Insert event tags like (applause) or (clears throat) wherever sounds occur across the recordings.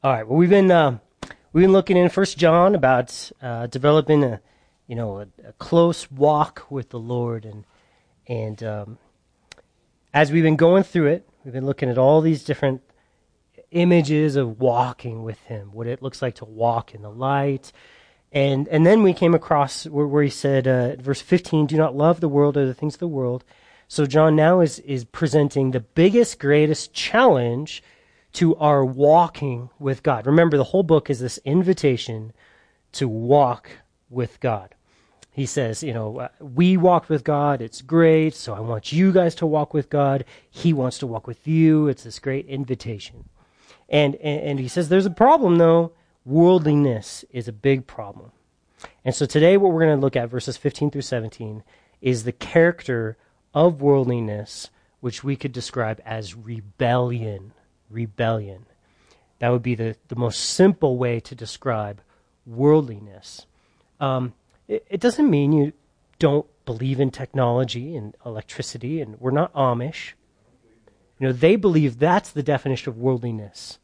All right. Well, we've been uh, we've been looking in First John about uh, developing a you know a, a, close walk with the Lord, and and um, as we've been going through it, we've been looking at all these different images of walking with Him, what it looks like to walk in the light, and and then we came across where, where he said, uh, verse fifteen, "Do not love the world or the things of the world." So John now is is presenting the biggest, greatest challenge to our walking with God. Remember, the whole book is this invitation to walk with God. He says, you know, we walked with God. It's great. So I want you guys to walk with God. He wants to walk with you. It's this great invitation. And, and, and he says, there's a problem though. Worldliness is a big problem. And so today, what we're going to look at, verses 15 through 17, is the character of worldliness, which we could describe as rebellion rebellion. That would be the, the most simple way to describe worldliness. Um, it, it doesn't mean you don't believe in technology and electricity, and we're not Amish. You know, they believe that's the definition of worldliness,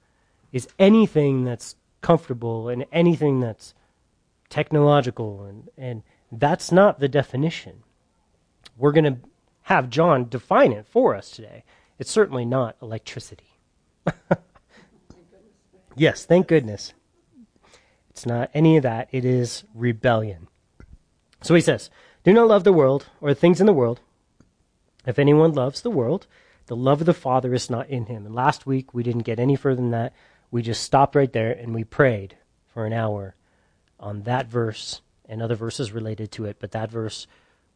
is anything that's comfortable and anything that's technological, and, and that's not the definition. We're going to have John define it for us today. It's certainly not electricity. (laughs) yes, thank goodness. It's not any of that. It is rebellion. So he says, Do not love the world or the things in the world. If anyone loves the world, the love of the Father is not in him. And last week we didn't get any further than that. We just stopped right there and we prayed for an hour on that verse and other verses related to it. But that verse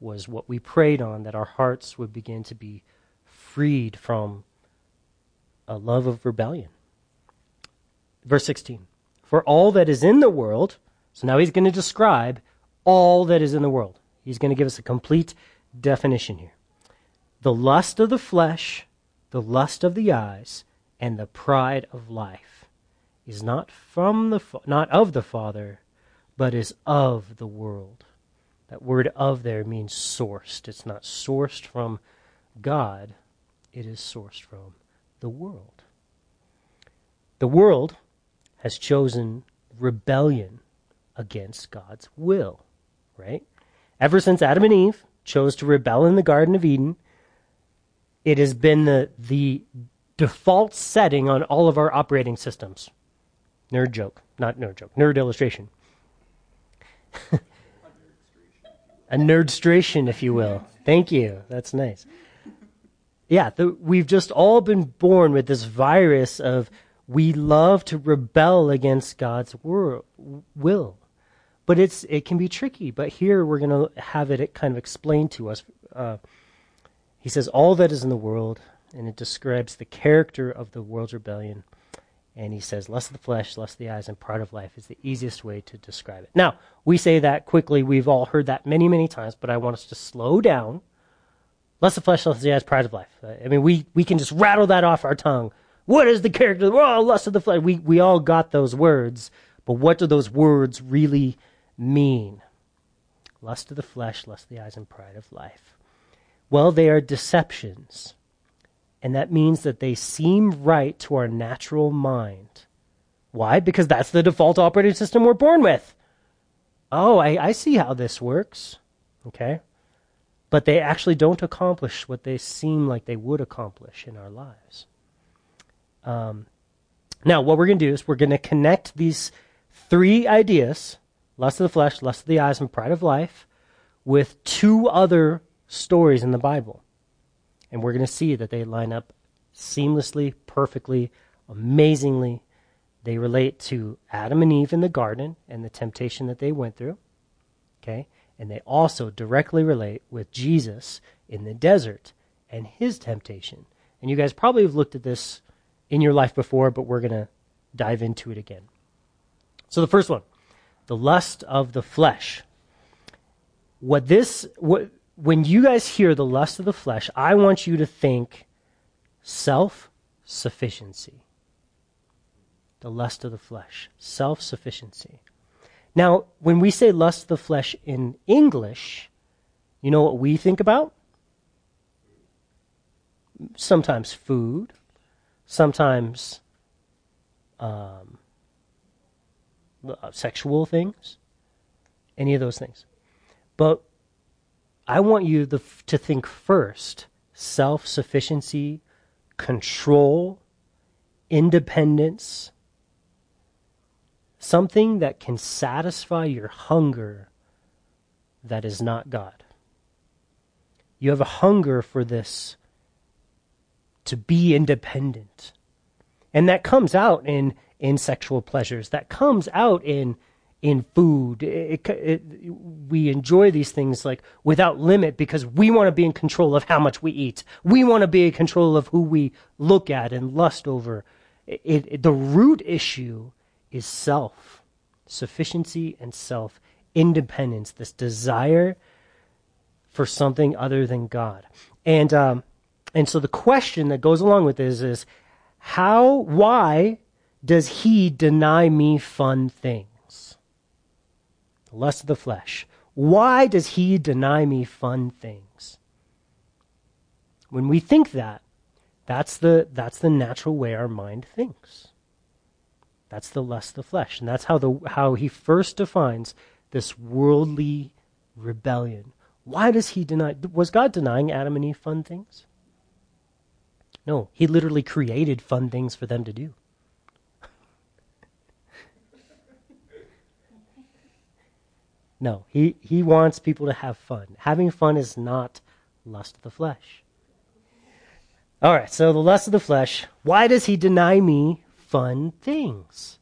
was what we prayed on, that our hearts would begin to be freed from a love of rebellion. Verse 16 For all that is in the world, so now he's going to describe all that is in the world. He's going to give us a complete definition here. The lust of the flesh, the lust of the eyes, and the pride of life is not from the not of the Father, but is of the world. That word of there means sourced. It's not sourced from God, it is sourced from the world. The world has chosen rebellion against God's will, right? Ever since Adam and Eve chose to rebel in the Garden of Eden, it has been the, the default setting on all of our operating systems. Nerd joke, not nerd joke, nerd illustration. (laughs) a nerdstration, if you will. Thank you. That's nice yeah, the, we've just all been born with this virus of we love to rebel against God's wor- will. But it's it can be tricky. But here we're going to have it kind of explained to us. Uh, he says, All that is in the world, and it describes the character of the world's rebellion. And he says, Lust of the flesh, lust of the eyes, and pride of life is the easiest way to describe it. Now, we say that quickly. We've all heard that many, many times, but I want us to slow down Lust of flesh, lust of the eyes, pride of life. I mean, we, we can just rattle that off our tongue. What is the character? Oh, lust of the flesh. We, we all got those words, but what do those words really mean? Lust of the flesh, lust of the eyes, and pride of life. Well, they are deceptions. And that means that they seem right to our natural mind. Why? Because that's the default operating system we're born with. Oh, I, I see how this works. Okay? But they actually don't accomplish what they seem like they would accomplish in our lives. Um, now, what we're going to do is we're going to connect these three ideas lust of the flesh, lust of the eyes, and pride of life with two other stories in the Bible. And we're going to see that they line up seamlessly, perfectly, amazingly. They relate to Adam and Eve in the garden and the temptation that they went through. Okay? And they also directly relate with Jesus in the desert and his temptation. And you guys probably have looked at this in your life before, but we're going to dive into it again. So the first one, the lust of the flesh. What this what when you guys hear the lust of the flesh, I want you to think self-sufficiency. The lust of the flesh, self-sufficiency. Now, when we say lust of the flesh in English, you know what we think about? Sometimes food, sometimes um, sexual things, any of those things. But I want you the, to think first self sufficiency, control, independence, something that can satisfy your hunger that is not God. You have a hunger for this to be independent. And that comes out in, in sexual pleasures. That comes out in, in food. It, it, we enjoy these things like without limit because we want to be in control of how much we eat. We want to be in control of who we look at and lust over. the root issue is self sufficiency and self independence, this desire for something other than God. And um, and so the question that goes along with this is how why does he deny me fun things? The lust of the flesh. Why does he deny me fun things? When we think that, that's the that's the natural way our mind thinks. That's the lust of the flesh. And that's how the how he first defines this worldly rebellion. Why does he deny was God denying Adam and Eve fun things? No, he literally created fun things for them to do. (laughs) no, he, he wants people to have fun. Having fun is not lust of the flesh. All right, so the lust of the flesh. Why does he deny me fun things?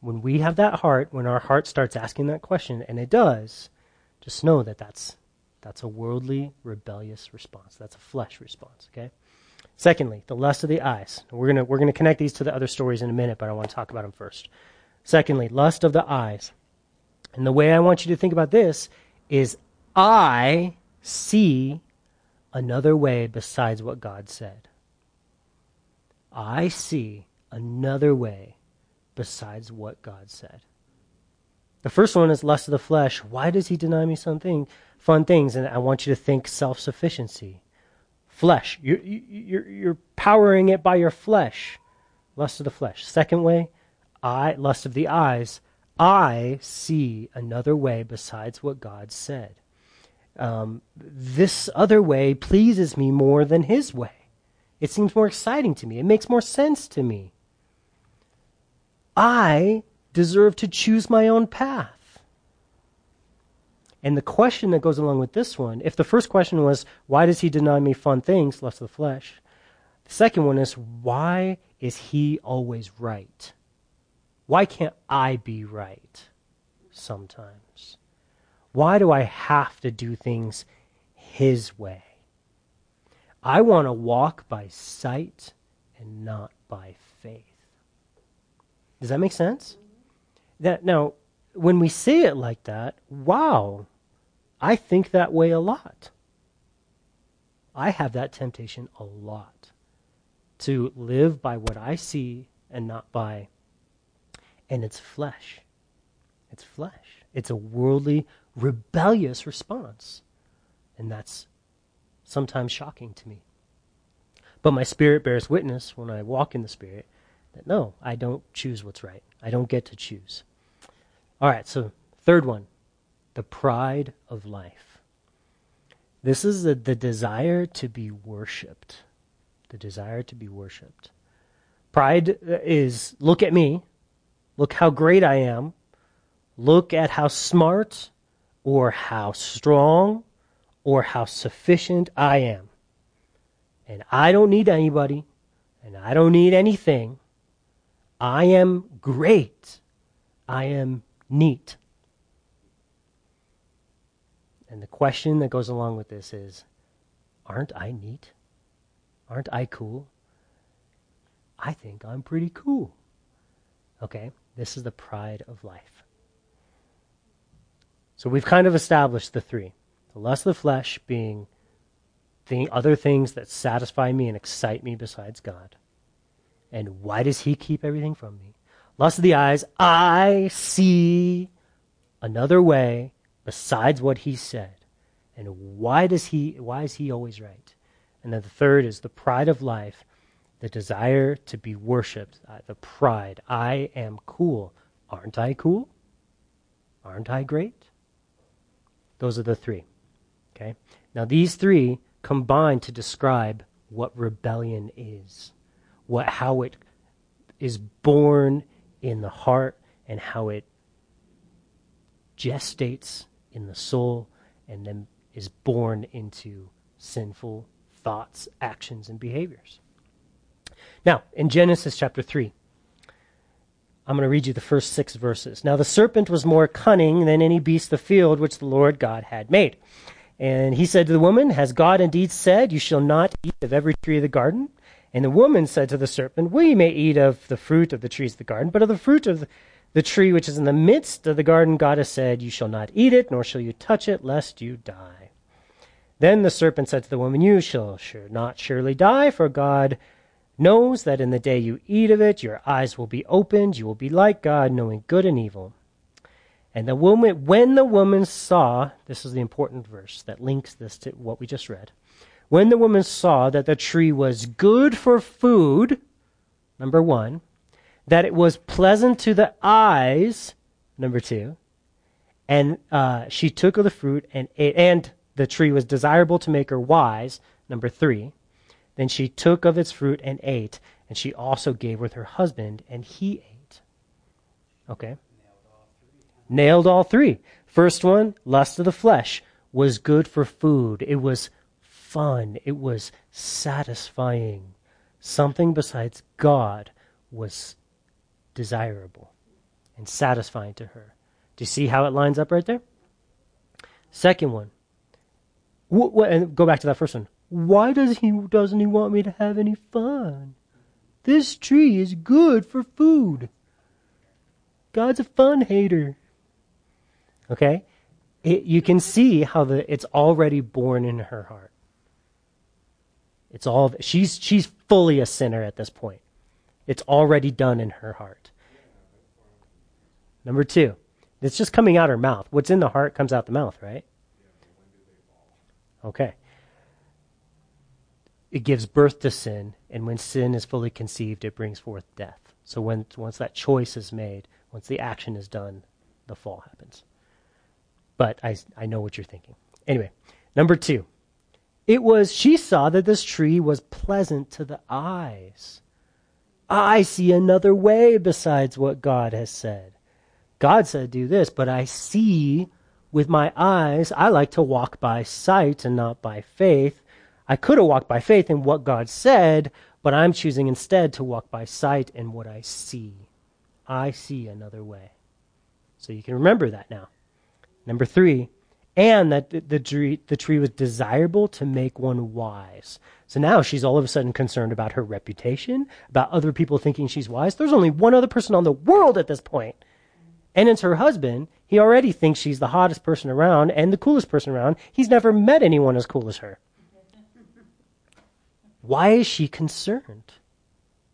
When we have that heart, when our heart starts asking that question, and it does, just know that that's, that's a worldly, rebellious response. That's a flesh response, okay? Secondly, the lust of the eyes. We're going we're gonna connect these to the other stories in a minute, but I want to talk about them first. Secondly, lust of the eyes. And the way I want you to think about this is I see another way besides what God said. I see another way besides what God said. The first one is lust of the flesh. Why does he deny me something, fun things? And I want you to think self sufficiency. Flesh. You're, you're, you're powering it by your flesh. Lust of the flesh. Second way, I, lust of the eyes. I see another way besides what God said. Um, this other way pleases me more than his way. It seems more exciting to me. It makes more sense to me. I deserve to choose my own path. And the question that goes along with this one, if the first question was, why does he deny me fun things, lust of the flesh? The second one is, why is he always right? Why can't I be right sometimes? Why do I have to do things his way? I want to walk by sight and not by faith. Does that make sense? That now, when we say it like that, wow, I think that way a lot. I have that temptation a lot to live by what I see and not by, and it's flesh. It's flesh. It's a worldly, rebellious response. And that's sometimes shocking to me. But my spirit bears witness when I walk in the spirit that no, I don't choose what's right. I don't get to choose. All right, so third one the pride of life. This is the, the desire to be worshiped. The desire to be worshiped. Pride is look at me, look how great I am, look at how smart or how strong or how sufficient I am. And I don't need anybody, and I don't need anything. I am great. I am neat. And the question that goes along with this is Aren't I neat? Aren't I cool? I think I'm pretty cool. Okay, this is the pride of life. So we've kind of established the three the lust of the flesh being the other things that satisfy me and excite me besides God. And why does he keep everything from me? Lust of the eyes, I see another way besides what he said. And why does he why is he always right? And then the third is the pride of life, the desire to be worshipped, uh, the pride. I am cool. Aren't I cool? Aren't I great? Those are the three. Okay? Now, these three combine to describe what rebellion is, what, how it is born in the heart, and how it gestates in the soul and then is born into sinful thoughts, actions, and behaviors. Now, in Genesis chapter 3, I'm going to read you the first six verses. Now, the serpent was more cunning than any beast of the field which the Lord God had made. And he said to the woman, Has God indeed said, You shall not eat of every tree of the garden? And the woman said to the serpent, We may eat of the fruit of the trees of the garden, but of the fruit of the tree which is in the midst of the garden, God has said, You shall not eat it, nor shall you touch it, lest you die. Then the serpent said to the woman, You shall sure not surely die, for God knows that in the day you eat of it, your eyes will be opened, you will be like God, knowing good and evil. And the woman, when the woman saw, this is the important verse that links this to what we just read. When the woman saw that the tree was good for food, number one, that it was pleasant to the eyes, number two, and uh, she took of the fruit and ate, and the tree was desirable to make her wise, number three. Then she took of its fruit and ate, and she also gave with her husband, and he ate. Okay? Nailed all three. First one, lust of the flesh, was good for food. It was fun. It was satisfying. Something besides God was desirable and satisfying to her. Do you see how it lines up right there? Second one. and go back to that first one. Why does he doesn't he want me to have any fun? This tree is good for food. God's a fun hater. Okay? It, you can see how the it's already born in her heart. It's all she's she's fully a sinner at this point. It's already done in her heart. Number two, it's just coming out her mouth. What's in the heart comes out the mouth, right? Okay. It gives birth to sin, and when sin is fully conceived, it brings forth death. So when once that choice is made, once the action is done, the fall happens. But I, I know what you're thinking. Anyway, number two. It was, she saw that this tree was pleasant to the eyes. I see another way besides what God has said. God said do this, but I see with my eyes. I like to walk by sight and not by faith. I could have walked by faith in what God said, but I'm choosing instead to walk by sight in what I see. I see another way. So you can remember that now. Number three, and that the, the, tree, the tree was desirable to make one wise. So now she's all of a sudden concerned about her reputation, about other people thinking she's wise. There's only one other person on the world at this point, and it's her husband. He already thinks she's the hottest person around and the coolest person around. He's never met anyone as cool as her. Why is she concerned?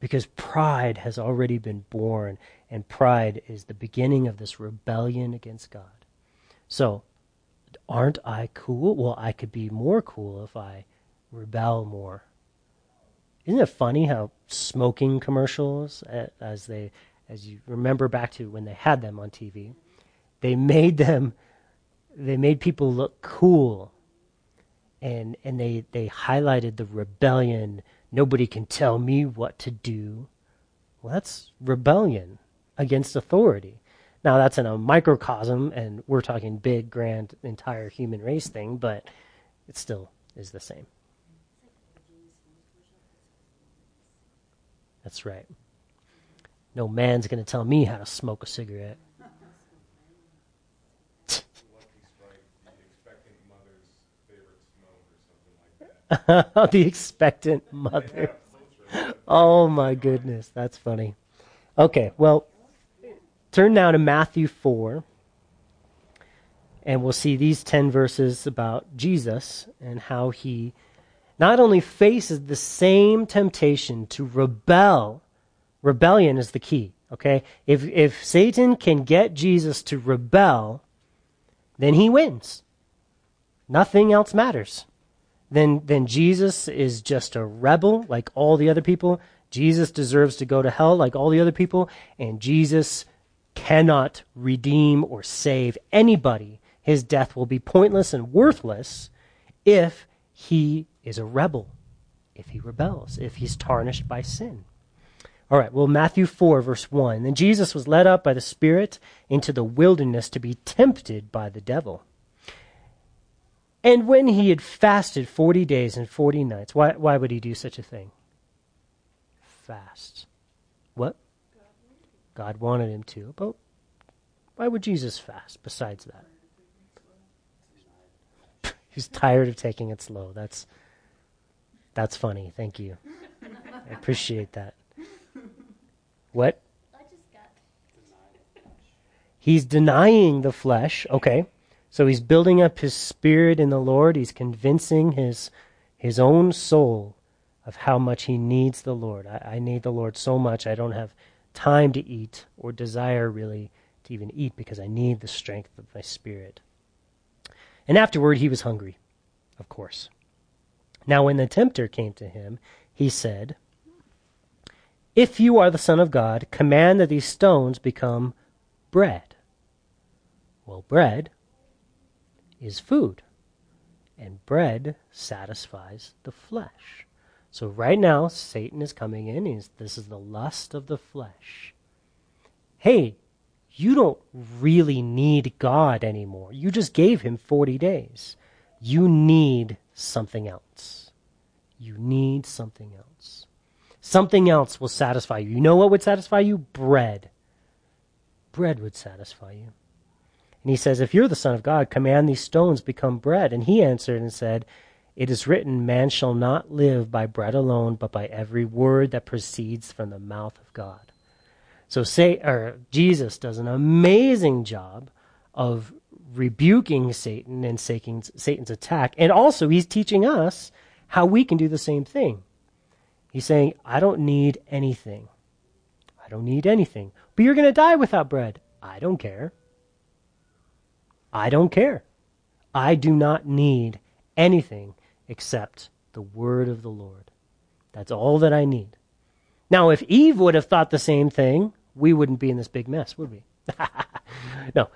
Because pride has already been born, and pride is the beginning of this rebellion against God. So, aren't I cool? Well, I could be more cool if I rebel more. Isn't it funny how smoking commercials, as they, as you remember back to when they had them on TV, they made them, they made people look cool, and and they they highlighted the rebellion. Nobody can tell me what to do. Well, that's rebellion against authority. Now that's in a microcosm, and we're talking big, grand, entire human race thing, but it still is the same. That's right. No man's going to tell me how to smoke a cigarette. (laughs) (laughs) the expectant mother. Oh my goodness, that's funny. Okay, well, Turn now to Matthew 4, and we'll see these 10 verses about Jesus and how he not only faces the same temptation to rebel, rebellion is the key, okay? If, if Satan can get Jesus to rebel, then he wins. Nothing else matters. Then, then Jesus is just a rebel like all the other people. Jesus deserves to go to hell like all the other people, and Jesus cannot redeem or save anybody. His death will be pointless and worthless if he is a rebel, if he rebels, if he's tarnished by sin. All right, well, Matthew 4, verse 1. Then Jesus was led up by the Spirit into the wilderness to be tempted by the devil. And when he had fasted 40 days and 40 nights, why, why would he do such a thing? Fast. What? God wanted him to. But why would Jesus fast besides that? (laughs) He's tired of taking it slow. That's that's funny. Thank you. I appreciate that. What? He's denying the flesh. Okay. So he's building up his spirit in the Lord. He's convincing his his own soul of how much he needs the Lord. I, I need the Lord so much I don't have time to eat or desire really to even eat because I need the strength of my spirit. And afterward he was hungry, of course. Now when the tempter came to him, he said, If you are the Son of God, command that these stones become bread. Well, bread is food, and bread satisfies the flesh. So right now, Satan is coming in. He's, this is the lust of the flesh. Hey, you don't really need God anymore. You just gave him 40 days. You need something else. You need something else. Something else will satisfy you. You know what would satisfy you? Bread. Bread would satisfy you. And he says, If you're the Son of God, command these stones become bread. And he answered and said, It is written, Man shall not live by bread alone, but by every word that proceeds from the mouth of God. So say, or Jesus does an amazing job of rebuking Satan and Satan's, Satan's attack. And also, he's teaching us how we can do the same thing. He's saying, I don't need anything. I don't need anything. But you're going to die without bread. I don't care. I don't care. I do not need anything except the word of the Lord. That's all that I need. Now, if Eve would have thought the same thing, we wouldn't be in this big mess, would we? (laughs) no.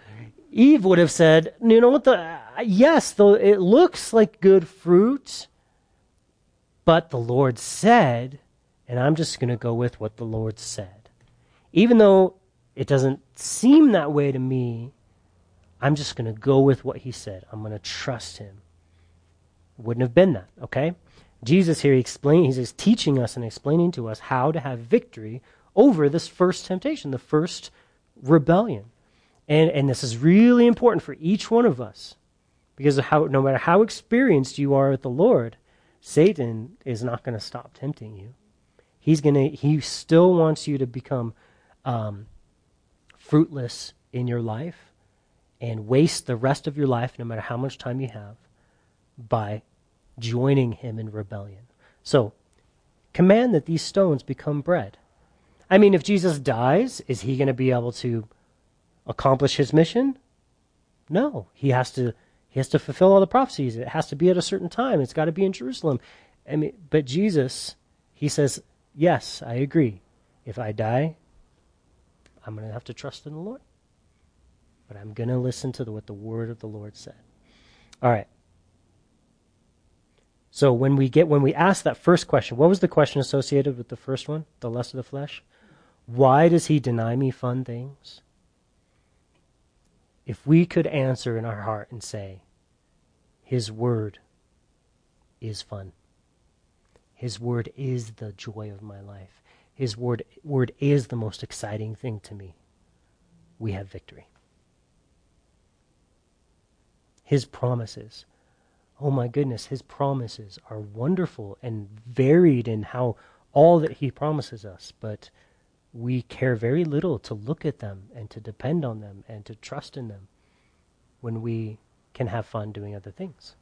Eve would have said, you know what, the, uh, yes, though it looks like good fruit, but the Lord said, and I'm just going to go with what the Lord said. Even though it doesn't seem that way to me, I'm just going to go with what he said. I'm going to trust him. Wouldn't have been that, okay? Jesus here he explain, he's teaching us and explaining to us how to have victory over this first temptation, the first rebellion. And, and this is really important for each one of us because how, no matter how experienced you are with the Lord, Satan is not going to stop tempting you. He's going to, he still wants you to become um, fruitless in your life and waste the rest of your life, no matter how much time you have, by joining him in rebellion. So, command that these stones become bread. I mean, if Jesus dies, is he going to be able to accomplish his mission? No, he has to. He has to fulfill all the prophecies. It has to be at a certain time. It's got to be in Jerusalem. I mean, but Jesus, he says, "Yes, I agree. If I die, I'm going to have to trust in the Lord. But I'm going to listen to the, what the word of the Lord said." All right. So when we get when we ask that first question, what was the question associated with the first one, the lust of the flesh? Why does he deny me fun things? If we could answer in our heart and say, His word is fun. His word is the joy of my life. His word, word is the most exciting thing to me. We have victory. His promises. Oh my goodness, His promises are wonderful and varied in how all that He promises us. But we care very little to look at them and to depend on them and to trust in them when we can have fun doing other things.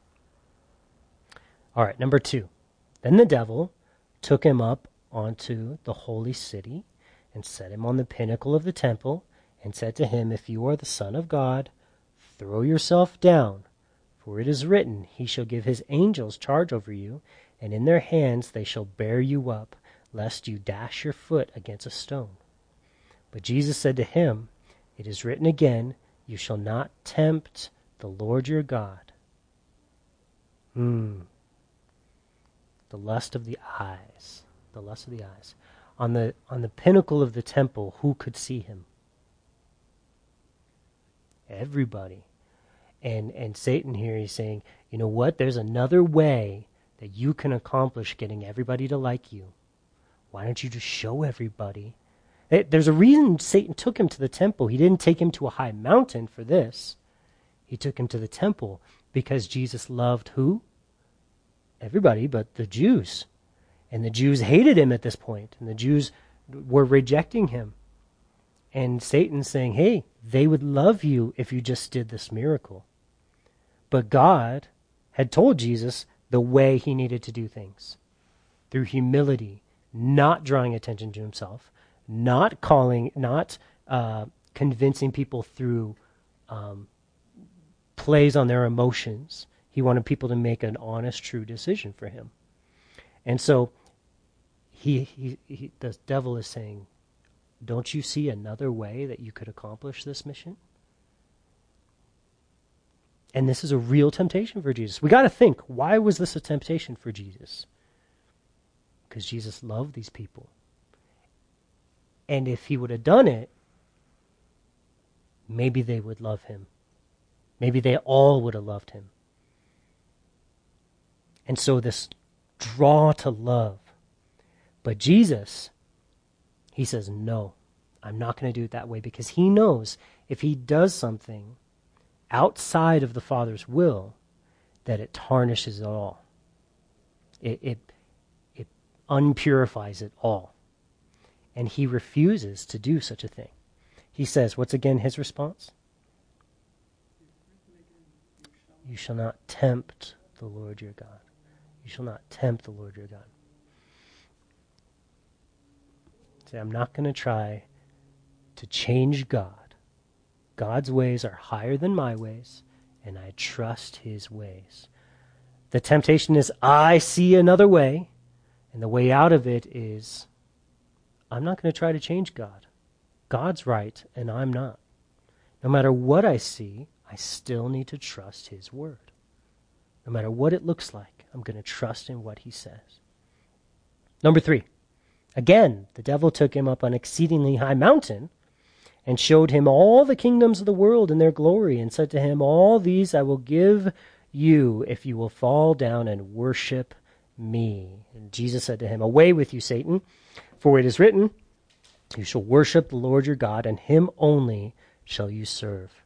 All right, number two. Then the devil took him up onto the holy city and set him on the pinnacle of the temple and said to him, If you are the Son of God, throw yourself down, for it is written, He shall give his angels charge over you, and in their hands they shall bear you up lest you dash your foot against a stone. But Jesus said to him, It is written again, You shall not tempt the Lord your God. Hmm. The lust of the eyes. The lust of the eyes. On the, on the pinnacle of the temple, who could see him? Everybody. And, and Satan here, he's saying, you know what? There's another way that you can accomplish getting everybody to like you. Why don't you just show everybody? Eh, there's a reason Satan took him to the temple. He didn't take him to a high mountain for this. He took him to the temple because Jesus loved who? Everybody but the Jews. And the Jews hated him at this point, and the Jews were rejecting him. And Satan's saying, hey, they would love you if you just did this miracle. But God had told Jesus the way he needed to do things through humility, not drawing attention to himself, not calling, not uh, convincing people through um, plays on their emotions. He wanted people to make an honest, true decision for him. And so he, he, he, the devil is saying, Don't you see another way that you could accomplish this mission? And this is a real temptation for Jesus. We got to think why was this a temptation for Jesus? Because Jesus loved these people. And if he would have done it, maybe they would love him. Maybe they all would have loved him. And so this draw to love. But Jesus, he says, no, I'm not going to do it that way because he knows if he does something outside of the Father's will, that it tarnishes it all. It, it, it unpurifies it all. And he refuses to do such a thing. He says, what's again his response? You shall not tempt the Lord your God. You shall not tempt the Lord your God. I'm not going to try to change God God's ways are higher than my ways, and I trust his ways. The temptation is, I see another way, and the way out of it is, I'm not going to try to change God. God's right, and I'm not. No matter what I see, I still need to trust his word. No matter what it looks like, I'm going to trust in what he says. Number three, again, the devil took him up an exceedingly high mountain and showed him all the kingdoms of the world and their glory, and said to him, All these I will give you if you will fall down and worship me. And Jesus said to him, Away with you, Satan, for it is written, You shall worship the Lord your God, and him only shall you serve.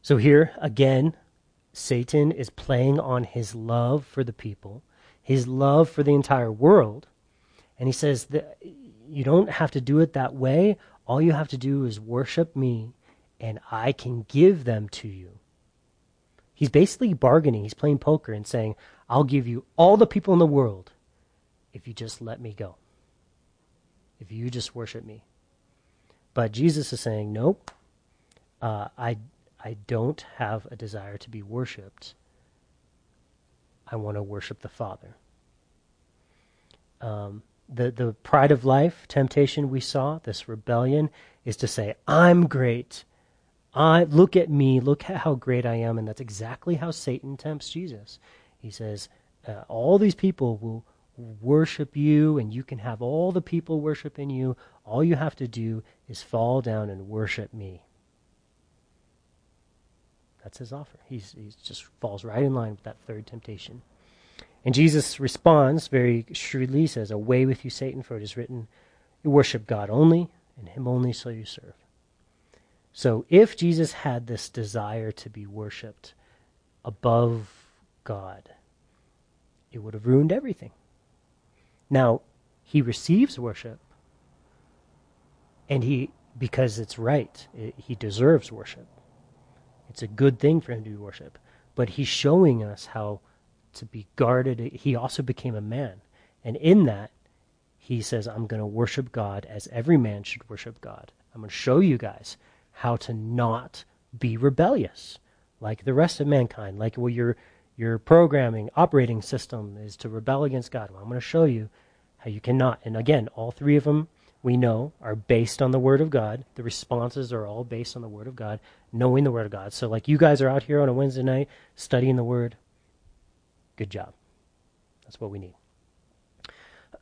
So here, again, Satan is playing on his love for the people, his love for the entire world. And he says that you don't have to do it that way. All you have to do is worship me, and I can give them to you. He's basically bargaining. He's playing poker and saying, I'll give you all the people in the world if you just let me go. If you just worship me. But Jesus is saying, nope, uh, I, I don't have a desire to be worshiped. I want to worship the Father. Um, the, the pride of life temptation we saw, this rebellion, is to say, I'm great. I look at me, look at how great I am, and that's exactly how Satan tempts Jesus. He says, uh, all these people will worship you, and you can have all the people worshiping you. All you have to do is fall down and worship me. That's his offer. He's, he just falls right in line with that third temptation. And Jesus responds very shrewdly, says, Away with you, Satan, for it is written, You worship God only, and him only shall you serve. So if Jesus had this desire to be worshipped above God, it would have ruined everything. Now, he receives worship, and he, because it's right, it, he deserves worship. It's a good thing for him to be worshipped. But he's showing us how to be guarded. He also became a man. And in that, he says, I'm going to worship God as every man should worship God. I'm going to show you guys how to not be rebellious like the rest of mankind, like well, your, your programming, operating system is to rebel against God. Well, I'm going to show you how you cannot. And again, all three of them we know, are based on the Word of God. The responses are all based on the Word of God, knowing the Word of God. So, like you guys are out here on a Wednesday night studying the Word, good job. That's what we need.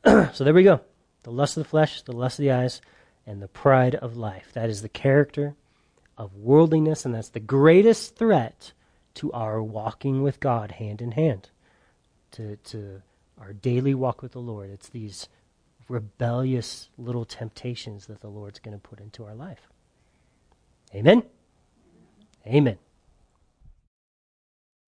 (clears throat) so, there we go. The lust of the flesh, the lust of the eyes, and the pride of life. That is the character of worldliness, and that's the greatest threat to our walking with God hand in hand, to, to our daily walk with the Lord. It's these rebellious little temptations that the Lord's going to put into our life. Amen? Amen.